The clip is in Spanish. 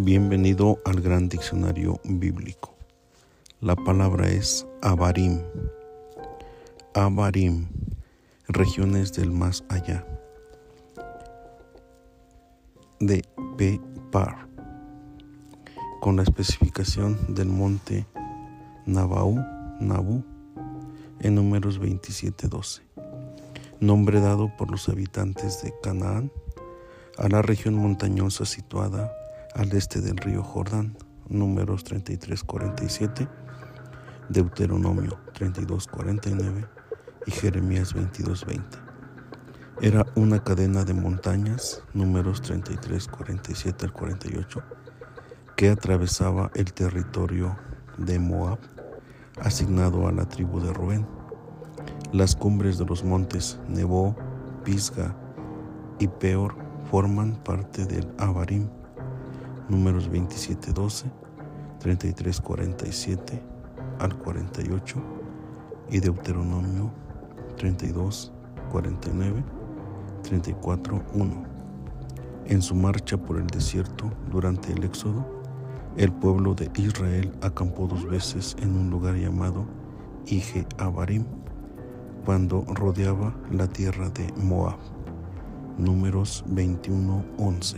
Bienvenido al gran diccionario bíblico. La palabra es Abarim. Abarim, regiones del más allá. De P-Par, con la especificación del monte Nabaú, Nabú, en números 27-12. Nombre dado por los habitantes de Canaán a la región montañosa situada al este del río Jordán, números 33-47, Deuteronomio 32-49 y Jeremías 22-20. Era una cadena de montañas, números 33-47 al 48, que atravesaba el territorio de Moab, asignado a la tribu de Rubén. Las cumbres de los montes Nebo, Pisga y Peor forman parte del Abarim, números 27-12, 33-47 al 48 y Deuteronomio 32, 49, 34, 1. En su marcha por el desierto durante el Éxodo, el pueblo de Israel acampó dos veces en un lugar llamado Ije Abarim, cuando rodeaba la tierra de Moab. Números 21, 11.